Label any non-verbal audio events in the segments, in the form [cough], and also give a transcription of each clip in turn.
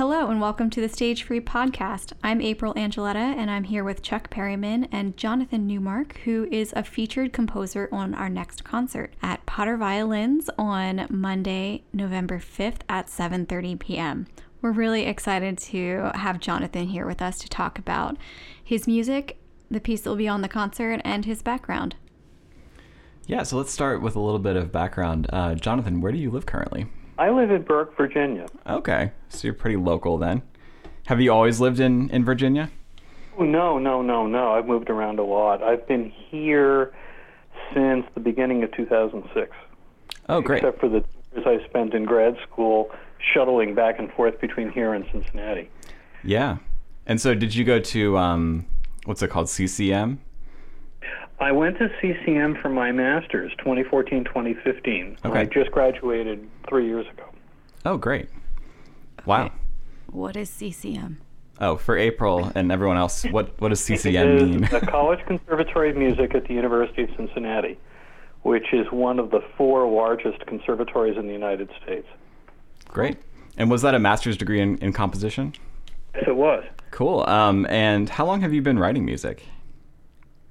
Hello and welcome to the Stage Free Podcast. I'm April Angeletta and I'm here with Chuck Perryman and Jonathan Newmark, who is a featured composer on our next concert at Potter Violins on Monday, November 5th at 7:30 p.m. We're really excited to have Jonathan here with us to talk about his music, the piece that will be on the concert, and his background. Yeah, so let's start with a little bit of background. Uh, Jonathan, where do you live currently? I live in Burke, Virginia. Okay, so you're pretty local then. Have you always lived in, in Virginia? Oh, no, no, no, no. I've moved around a lot. I've been here since the beginning of 2006. Oh, great. Except for the years I spent in grad school shuttling back and forth between here and Cincinnati. Yeah. And so did you go to, um, what's it called, CCM? I went to CCM for my master's, 2014, 2015. Okay. I just graduated three years ago. Oh, great. Wow. What is CCM? Oh, for April and everyone else, what, what does CCM is mean? the College Conservatory of Music at the University of Cincinnati, which is one of the four largest conservatories in the United States. Great. And was that a master's degree in, in composition? Yes, it was. Cool. Um, and how long have you been writing music?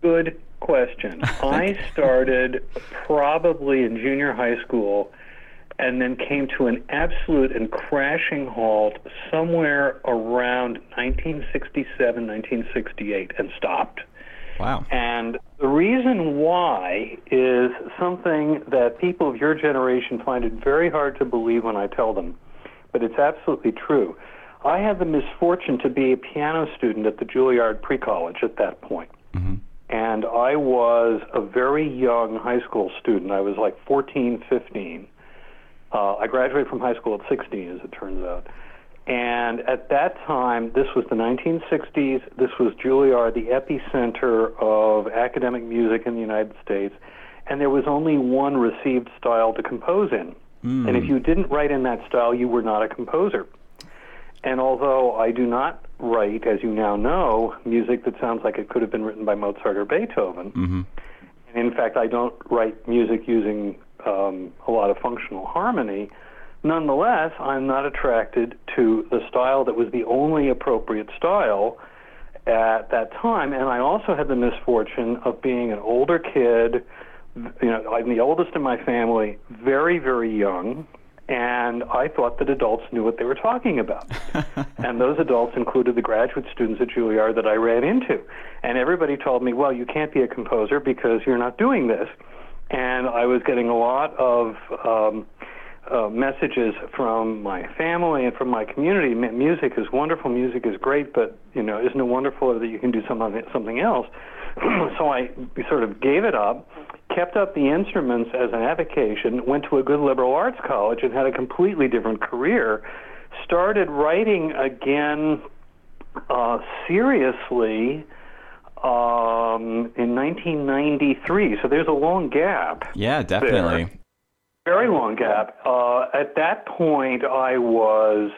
Good question. [laughs] I started probably in junior high school and then came to an absolute and crashing halt somewhere around 1967, 1968 and stopped. Wow. And the reason why is something that people of your generation find it very hard to believe when I tell them, but it's absolutely true. I had the misfortune to be a piano student at the Juilliard Pre College at that point. Mm-hmm. And I was a very young high school student. I was like 14, 15. Uh, I graduated from high school at 16, as it turns out. And at that time, this was the 1960s. This was Juilliard, the epicenter of academic music in the United States. And there was only one received style to compose in. And if you didn't write in that style, you were not a composer. And although I do not write, as you now know, music that sounds like it could have been written by Mozart or Beethoven, Mm-hmm. and in fact, I don't write music using um, a lot of functional harmony. Nonetheless, I'm not attracted to the style that was the only appropriate style at that time. And I also had the misfortune of being an older kid. You know, I'm the oldest in my family, very, very young, and I thought that adults knew what they were talking about. [laughs] and those adults included the graduate students at Juilliard that I ran into. And everybody told me, well, you can't be a composer because you're not doing this. And I was getting a lot of um, uh, messages from my family and from my community. M- music is wonderful, music is great, but you know, isn't it wonderful that you can do something something else? [clears throat] so I sort of gave it up, kept up the instruments as an avocation, went to a good liberal arts college, and had a completely different career. Started writing again uh, seriously um, in 1993. So there's a long gap Yeah, definitely. Very long gap. Uh, at that point, I was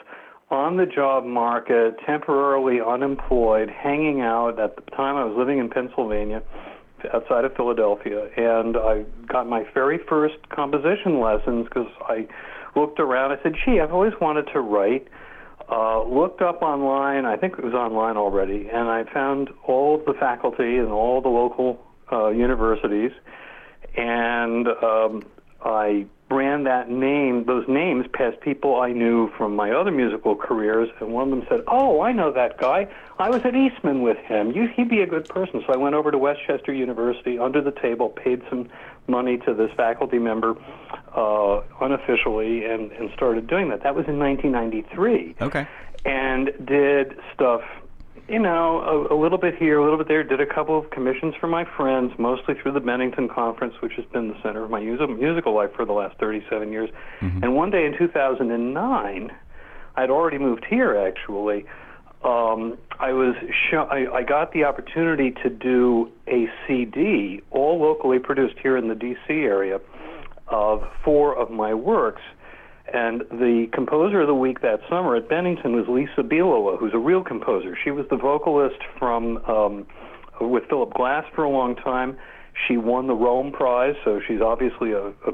on the job market, temporarily unemployed, hanging out. At the time, I was living in Pennsylvania, outside of Philadelphia, and I got my very first composition lessons because I looked around. I said, "Gee, I've always wanted to write." Uh, looked up online. I think it was online already, and I found all of the faculty and all the local uh, universities, and um, I ran that name, those names, past people I knew from my other musical careers, and one of them said, "Oh, I know that guy. I was at Eastman with him. You, he'd be a good person." So I went over to West Chester University, under the table, paid some money to this faculty member uh, unofficially, and, and started doing that. That was in 1993 Okay. and did stuff, you know, a, a little bit here, a little bit there. Did a couple of commissions for my friends, mostly through the Bennington Conference, which has been the center of my musical life for the last 37 years. And one day in 2009, I'd already moved here actually. Um, I was I, I got the opportunity to do a CD, all locally produced here in the D.C. area, of four of my works. And the composer of the week that summer at Bennington was Lisa Bielawa, who's a real composer. She was the vocalist from um, with Philip Glass for a long time. She won the Rome Prize, so she's obviously a, a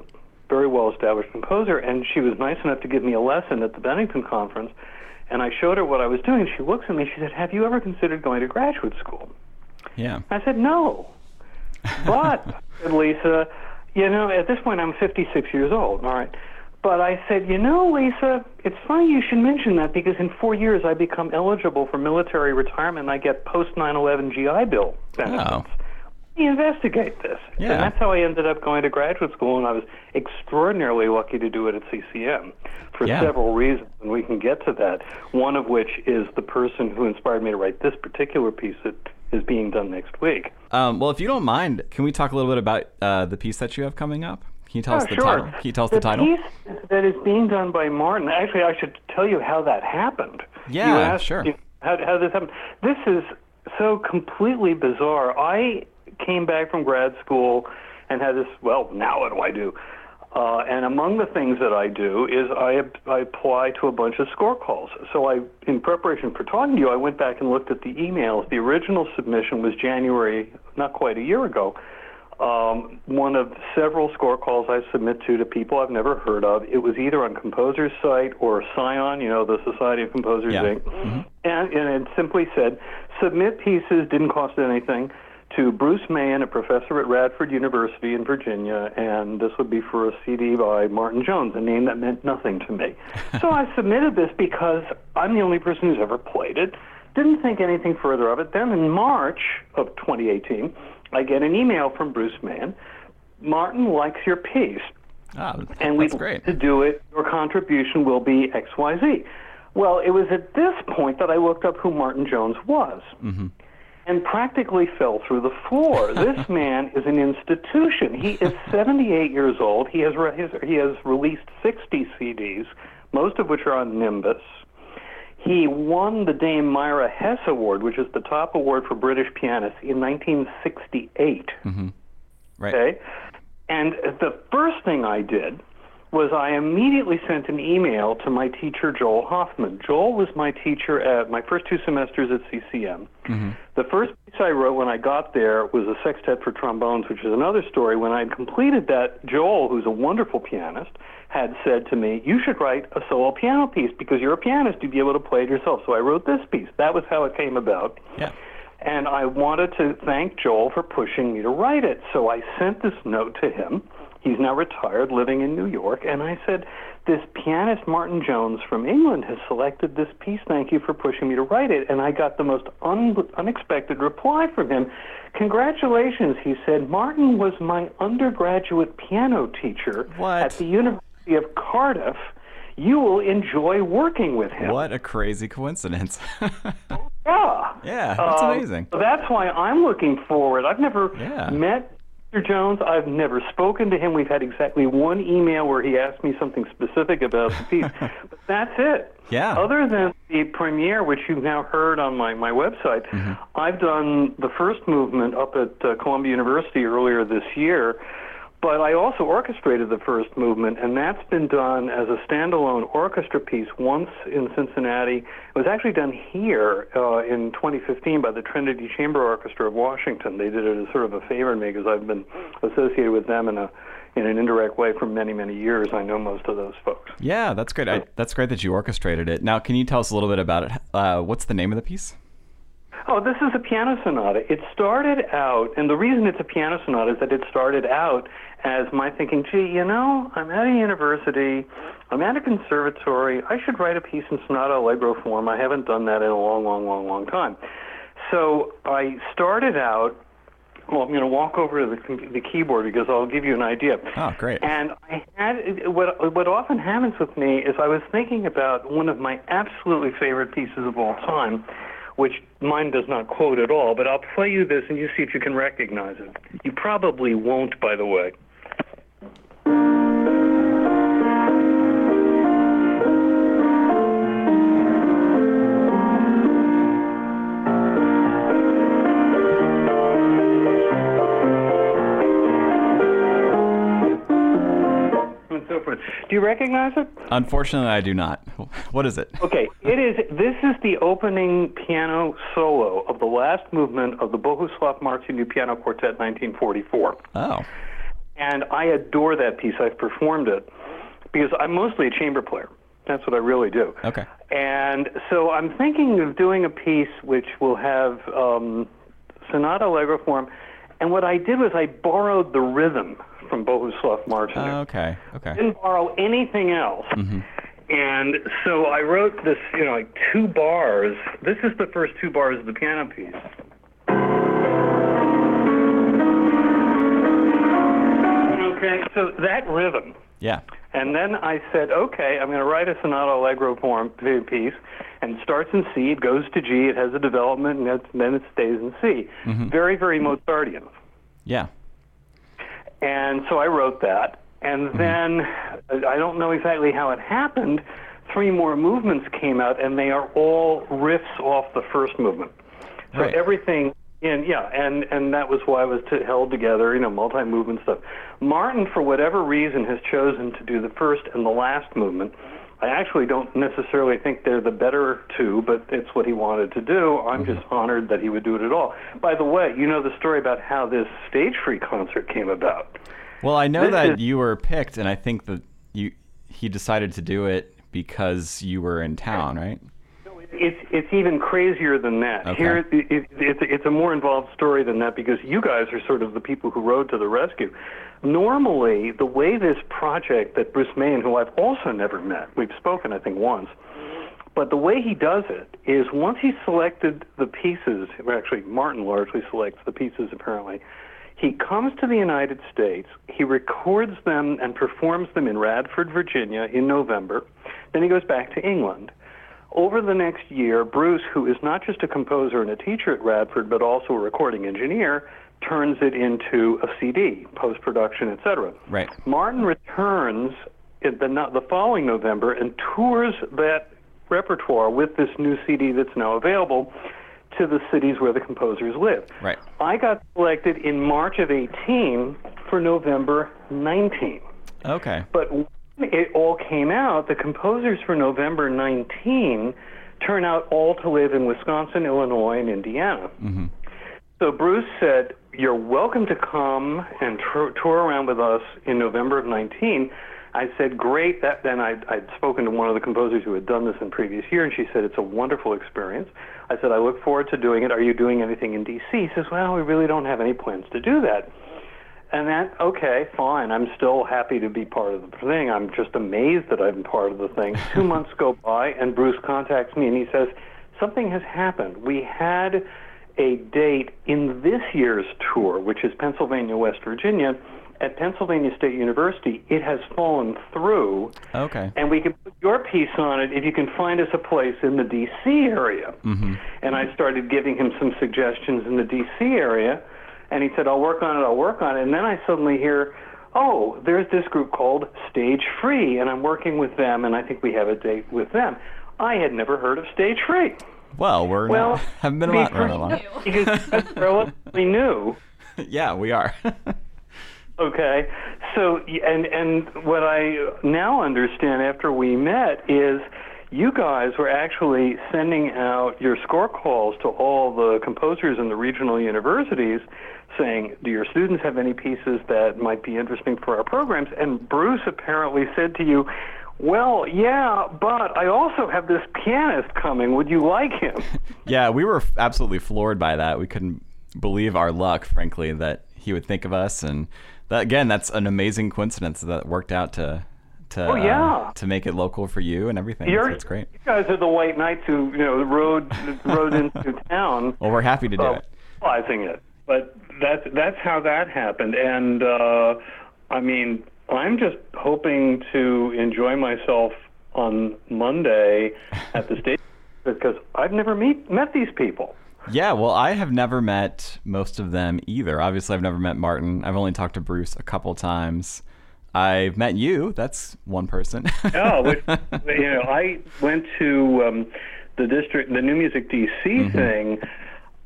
very well established composer. And she was nice enough to give me a lesson at the Bennington conference. And I showed her what I was doing. and She looks at me. She said, "Have you ever considered going to graduate school?" Yeah. I said, "No." [laughs] But Lisa, you know, at this point I'm 56 years old. All right. But I said, you know, Lisa, it's funny you should mention that because in four years I become eligible for military retirement and I get post 9/11 GI Bill benefits. Oh. Let me investigate this. Yeah. And that's how I ended up going to graduate school, and I was extraordinarily lucky to do it at CCM for Yeah. several reasons, and we can get to that. One of which is the person who inspired me to write this particular piece that is being done next week. Um, well, if you don't mind, can we talk a little bit about uh, the piece that you have coming up? Can you tell Oh, us the sure. title? Can you tell us the, title? piece that is being done by Martin. Actually, I should tell you how that happened. Yeah, you asked, sure. you how, how this happened. This is so completely bizarre. I came back from grad school and had this. Well, now what do I do? Uh, and among the things that I do is I, I apply to a bunch of score calls. So I, in preparation for talking to you, I went back and looked at the emails. The original submission was January, not quite a year ago um, one of several score calls I submit to to people I've never heard of. It was either on Composer's site or Scion, you know, the Society of Composers Yeah. Inc. And, and it simply said, submit pieces, didn't cost anything, to Bruce Mahin, a professor at Radford University in Virginia, and this would be for a CD by Martin Jones, a name that meant nothing to me. [laughs] so I submitted this because I'm the only person who's ever played it. Didn't think anything further of it. Then in March of 2018, I get an email from Bruce Mahin. Martin likes your piece, Oh, and we'd great. to do it. Your contribution will be X, Y, Z. Well, it was at this point that I looked up who Martin Jones was. Mm-hmm. And practically fell through the floor. [laughs] this man is an institution. He is 78 years old. He has re- his, he has released 60 CDs, most of which are on Nimbus. He won the Dame Myra Hess Award, which is the top award for British pianists, in 1968. Mm-hmm. Right. Okay? And the first thing I did was I immediately sent an email to my teacher, Joel Hoffman. Joel was my teacher at my first two semesters at CCM. Mm-hmm. The first piece I wrote when I got there was a sextet for trombones, which is another story. When I had completed that, Joel, who's a wonderful pianist, had said to me, You should write a solo piano piece because you're a pianist, you'd be able to play it yourself. So I wrote this piece. That was how it came about. Yeah. And I wanted to thank Joel for pushing me to write it. So I sent this note to him. He's now retired, living in New York. And I said, This pianist, Martin Jones from England, has selected this piece. Thank you for pushing me to write it. And I got the most un- unexpected reply from him. Congratulations, he said. Martin was my undergraduate piano teacher What? at the University of Cardiff. You will enjoy working with him. What a crazy coincidence. [laughs] Yeah. Yeah, that's Um, amazing. so that's why I'm looking forward. I've never Yeah. met Mr. Jones. I've never spoken to him. We've had exactly one email where he asked me something specific about the piece. [laughs] but that's it. Yeah. Other than the premiere, which you've now heard on my, my website, Mm-hmm. I've done the first movement up at uh, Columbia University earlier this year. But I also orchestrated the first movement, and that's been done as a standalone orchestra piece once in Cincinnati. It was actually done here uh, in 2015 by the Trinity Chamber Orchestra of Washington. They did it as sort of a favor to me because I've been associated with them in a in an indirect way for many many years. I know most of those folks. Yeah, that's great. I, that's great that you orchestrated it. Now, can you tell us a little bit about it? Uh, what's the name of the piece? Oh, this is a piano sonata. It started out, and the reason it's a piano sonata is that it started out as my thinking, gee, you know, I'm at a university, I'm at a conservatory, I should write a piece in sonata allegro form. I haven't done that in a long, long, long, long time. So I started out. Well, I'm going to walk over to the, the keyboard because I'll give you an idea. Oh, great. And I had what what often happens with me is I was thinking about one of my absolutely favorite pieces of all time, which mine does not quote at all, but I'll play you this and you see if you can recognize it. You probably won't, by the way. Do you recognize it? Unfortunately, I do not. What is it? Okay, it is. This is the opening piano solo of the last movement of the Bohuslav Martinu Piano Quartet, 1944. Oh, And I adore that piece. I've performed it because I'm mostly a chamber player. That's what I really do. Okay. And so I'm thinking of doing a piece which will have um, sonata allegro form. And what I did was I borrowed the rhythm from Bohuslav Martinu. Oh, okay. Okay. didn't borrow anything else. Mm-hmm. And so I wrote this, you know, like two bars. This is the first two bars of the piano piece. Okay, so that rhythm. Yeah. And then I said, okay, I'm going to write a sonata allegro form piece, and it starts in C, it goes to G, it has a development, and then it stays in C. Mm-hmm. Very, very Mozartian. Yeah. And so I wrote that. And then uh, I don't know exactly how it happened. Three more movements came out, and they are all riffs off the first movement. So Right. everything in yeah, and and that was why it was to, held together, you know, multi-movement stuff. Martin, for whatever reason, has chosen to do the first and the last movement. I actually don't necessarily think they're the better two, but it's what he wanted to do. I'm mm-hmm. just honored that he would do it at all. By the way, you know the story about how this stage free concert came about. Well, I know This that is- you were picked, and I think that you he decided to do it because you were in town, right? It's it's even crazier than that. Okay. Here, it, it, it's it's a more involved story than that because you guys are sort of the people who rode to the rescue. Normally, the way this project that Bruce Mahin, who I've also never met, we've spoken I think once, but the way he does it is once he selected the pieces. Actually, Martin largely selects the pieces apparently. He comes to the United States, he records them and performs them in Radford, Virginia in November. Then he goes back to England. Over the next year, Bruce, who is not just a composer and a teacher at Radford, but also a recording engineer, turns it into a CD, post production, etc. Right. Martin returns in the, the following November and tours that repertoire with this new CD that's now available to the cities where the composers live. Right. I got selected in March of 18 for November 19. Okay. But it all came out, the composers for November 19 turn out all to live in Wisconsin, Illinois, and Indiana. Mm-hmm. So Bruce said, You're welcome to come and tour tour around with us in November of 19. I said, Great. That, then I'd, I'd spoken to one of the composers who had done this in previous year, and she said, It's a wonderful experience. I said, I look forward to doing it. Are you doing anything in D.C.? He says, Well, we really don't have any plans to do that. And that, okay, fine. I'm still happy to be part of the thing. I'm just amazed that I'm part of the thing. [laughs] Two months go by, and Bruce contacts me and he says, Something has happened. We had a date in this year's tour, which is Pennsylvania, West Virginia, at Pennsylvania State University. It has fallen through, Okay. and we can put your piece on it if you can find us a place in the D.C. area. Mm-hmm. And I started giving him some suggestions in the D.C. area, and he said, I'll work on it, I'll work on it. And then I suddenly hear, oh, there's this group called Stage Free, and I'm working with them, and I think we have a date with them. I had never heard of Stage Free. Well, we're Well, not, [laughs] haven't been around very long. Because that's [laughs] relatively new. yeah, we are. [laughs] Okay, so and and what I now understand after we met is you guys were actually sending out your score calls to all the composers in the regional universities, saying, "Do your students have any pieces that might be interesting for our programs?" And Bruce apparently said to you. Well, yeah, but I also have this pianist coming. Would you like him? [laughs] yeah, we were f- absolutely floored by that. We couldn't believe our luck, frankly, that he would think of us, and that again, that's an amazing coincidence that worked out to to Oh, yeah. uh, to make it local for you and everything. You're, That's great. You guys are the white knights who you know rode rode into [laughs] town. Well, we're happy to do uh, it. realizing it. But that's that's how that happened, and uh, I mean, I'm just hoping to enjoy myself on Monday at the stage [laughs] because I've never meet met these people. Yeah, well, I have never met most of them either. Obviously, I've never met Martin. I've only talked to Bruce a couple times. I've met you. That's one person. Oh, [laughs] which, you know, I went to um, the district, the New Music DC thing.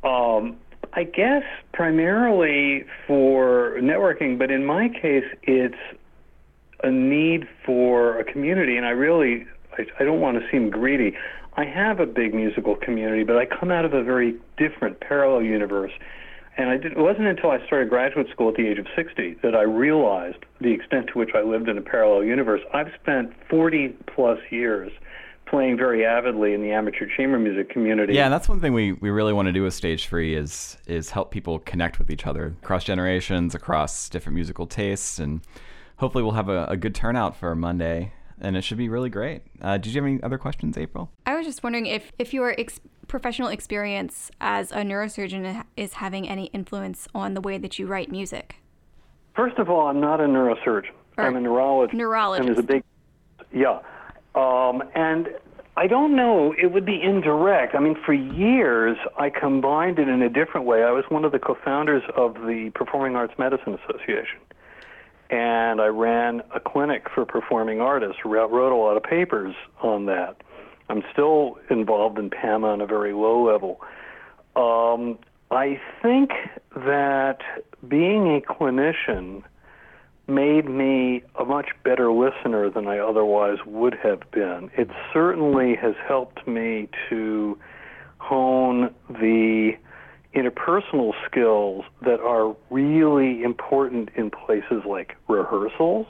Um, I guess primarily for networking, but in my case, it's a need for a community, and I really, I, I don't want to seem greedy. I have a big musical community, but I come out of a very different parallel universe. And I did, it wasn't until I started graduate school at the age of 60 that I realized the extent to which I lived in a parallel universe. I've spent 40 plus years playing very avidly in the amateur chamber music community. Yeah, and that's one thing we, we really want to do with Stage Free is is help people connect with each other across generations, across different musical tastes, and hopefully we'll have a, a good turnout for Monday, and it should be really great. Uh, did you have any other questions, April? I was just wondering if if your ex- professional experience as a neurosurgeon is having any influence on the way that you write music. First of all, I'm not a neurosurgeon. Or I'm a neurologist. neurologist. And there's a big, yeah. Um, and I don't know, it would be indirect. I mean, for years, I combined it in a different way. I was one of the co founders of the Performing Arts Medicine Association. And I ran a clinic for performing artists, wrote a lot of papers on that. I'm still involved in PAMA on a very low level. Um, I think that being a clinician made me a much better listener than I otherwise would have been. It certainly has helped me to hone the interpersonal skills that are really important in places like rehearsals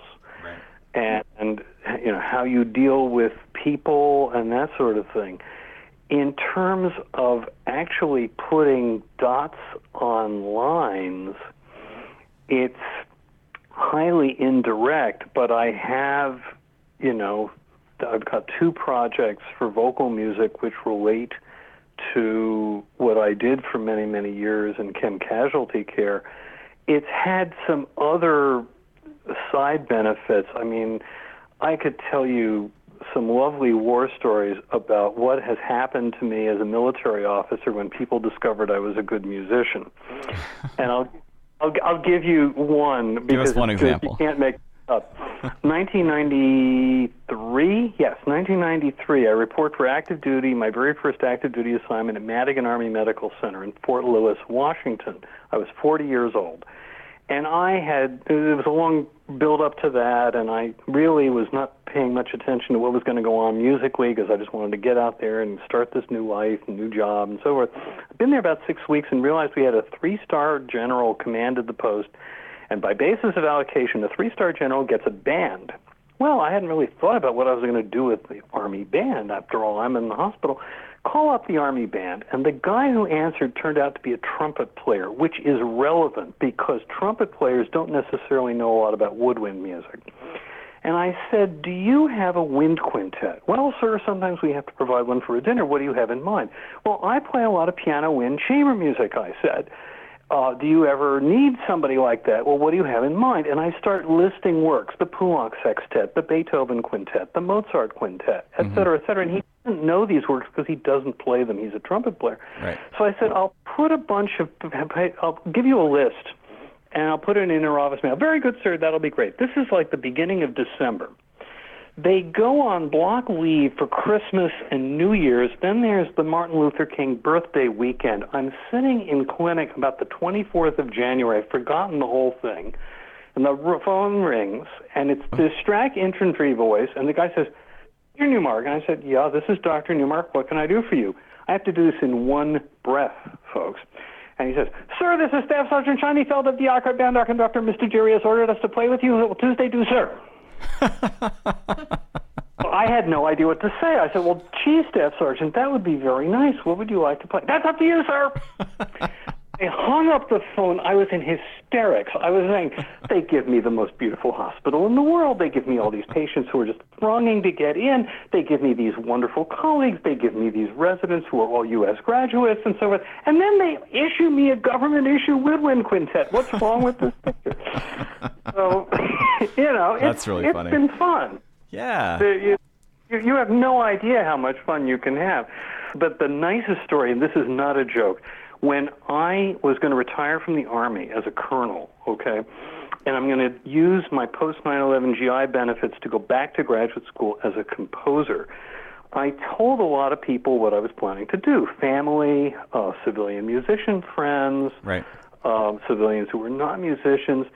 and, and you know how you deal with people and that sort of thing. In terms of actually putting dots on lines, it's highly indirect, but I have, you know, I've got two projects for vocal music which relate to what I did for many, many years in chem casualty care. It's had some other side benefits. I mean, I could tell you some lovely war stories about what has happened to me as a military officer when people discovered I was a good musician. and I'll I'll, I'll give you one because Give us one example. you can't make up. [laughs] 1993, yes, 1993. I report for active duty, my very first active duty assignment at Madigan Army Medical Center in Fort Lewis, Washington. I was 40 years old. And I had, it was a long build up to that, and I really was not paying much attention to what was going to go on musically because I just wanted to get out there and start this new life, and new job, and so forth. I've been there about six weeks and realized we had a three star general commanded the post, and by basis of allocation, a three star general gets a band. Well, I hadn't really thought about what I was going to do with the Army band. After all, I'm in the hospital. Call up the Army band, and the guy who answered turned out to be a trumpet player, which is relevant because trumpet players don't necessarily know a lot about woodwind music. And I said, Do you have a wind quintet? Well, sir, sometimes we have to provide one for a dinner. What do you have in mind? Well, I play a lot of piano wind chamber music, I said. Uh, do you ever need somebody like that? Well, what do you have in mind? And I start listing works the Poulenc Sextet, the Beethoven Quintet, the Mozart Quintet, et cetera, et cetera. And he doesn't know these works because he doesn't play them. He's a trumpet player. Right. So I said, I'll put a bunch of, I'll give you a list and I'll put it in your office mail. Very good, sir. That'll be great. This is like the beginning of December. They go on block leave for Christmas and New Year's. Then there's the Martin Luther King birthday weekend. I'm sitting in clinic about the 24th of January. I've forgotten the whole thing. And the phone rings, and it's this Strack infantry voice, and the guy says, You're Newmark. And I said, Yeah, this is Dr. Newmark. What can I do for you? I have to do this in one breath, folks. And he says, Sir, this is Staff Sergeant Scheinfeld of the Arcade Band. Our conductor, Mr. Jerry, has ordered us to play with you. Will Tuesday do, sir? I had no idea what to say. I said, Well, gee, Staff Sergeant, that would be very nice. What would you like to play? That's up to you, sir. I hung up the phone. I was in hysterics. I was saying, [laughs] they give me the most beautiful hospital in the world. They give me all these patients who are just thronging to get in. They give me these wonderful colleagues. They give me these residents who are all U.S. graduates and so forth. And then they issue me a government issue woodwind quintet. What's wrong with this picture? [laughs] So, you know, it's, That's really it's funny. been fun. Yeah. You, you have no idea how much fun you can have. But the nicest story, and this is not a joke, when I was going to retire from the Army as a colonel, okay, and I'm going to use my post 9 11 GI benefits to go back to graduate school as a composer. I told a lot of people what I was planning to do family, uh, civilian musician friends, Right. um, civilians who were not musicians,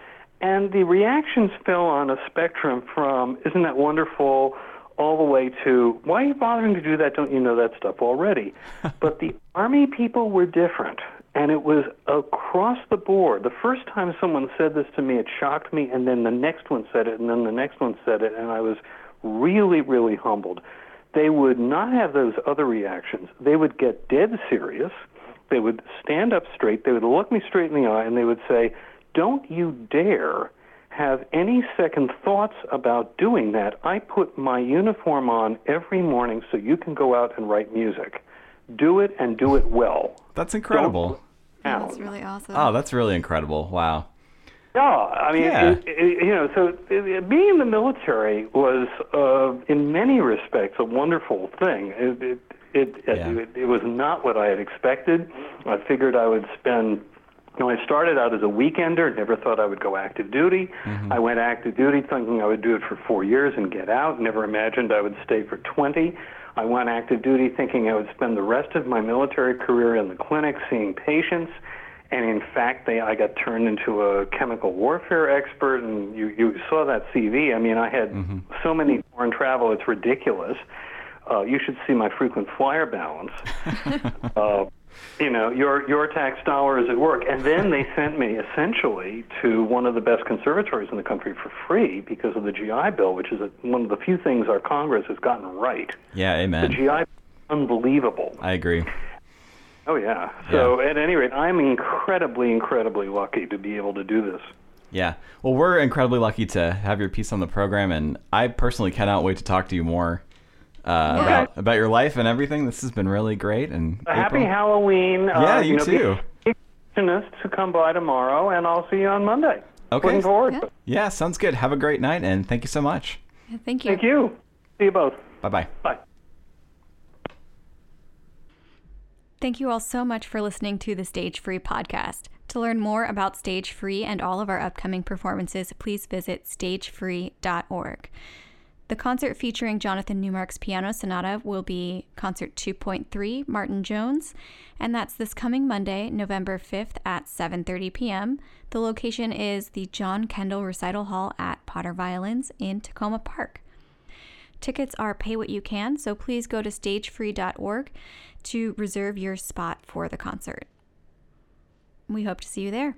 and the reactions fell on a spectrum from "Isn't that wonderful?" All the way to "Why are you bothering to do that? Don't you know that stuff already?" [laughs] but the army people were different, And it was across the board. The first time someone said this to me, it shocked me, and then the next one said it, and then the next one said it, and I was really, really humbled. They would not have those other reactions. They would get dead serious. They would stand up straight. They would look me straight in the eye, and they would say, Don't you dare have any second thoughts about doing that. I put my uniform on every morning so you can go out and write music. Do it and do it well. That's incredible. Yeah, that's really awesome. Oh, that's really incredible. Wow. Yeah, I mean, Yeah. it, it, you know, so it, being in the military was, uh, in many respects, a wonderful thing. It, it, it, Yeah. it, it was not what I had expected. I figured I would spend. You know, I started out as a weekender. Never thought I would go active duty. I went active duty thinking I would do it for four years and get out. Never imagined I would stay for 20. I went active duty thinking I would spend the rest of my military career in the clinic seeing patients. And in fact, they, I got turned into a chemical warfare expert, and you, you saw that CV. I mean, I had so many foreign travel, it's ridiculous. Uh, you should see my frequent flyer balance. [laughs] uh, you know, your your tax dollars at work. And then they sent me essentially to one of the best conservatories in the country for free because of the GI Bill, which is a, one of the few things our Congress has gotten right. Yeah, amen. The. GI, unbelievable. I agree. Oh yeah. So at any rate, I'm incredibly, incredibly lucky to be able to do this. Yeah. Well, we're incredibly lucky to have your piece on the program, and I personally cannot wait to talk to you more uh, about about your life and everything. This has been really great. And A happy April- Halloween. Yeah, uh, you know, too. Be to come by tomorrow, and I'll see you on Monday. Okay. Looking forward. Yeah. Yeah, sounds good. Have a great night, and thank you so much. Yeah, Thank you. Thank you. See you both. Bye bye. Bye. Thank you all so much for listening to the Stage Free podcast. To learn more about Stage Free and all of our upcoming performances, please visit stagefree.org. The concert featuring Jonathan Newmark's piano sonata will be Concert 2.3 Martin Jones, and that's this coming Monday, November 5th at 7:30 p.m. The location is the John Kendall Recital Hall at Potter Violins in Takoma Park. Tickets are pay what you can, so please go to stagefree.org to reserve your spot for the concert. We hope to see you there.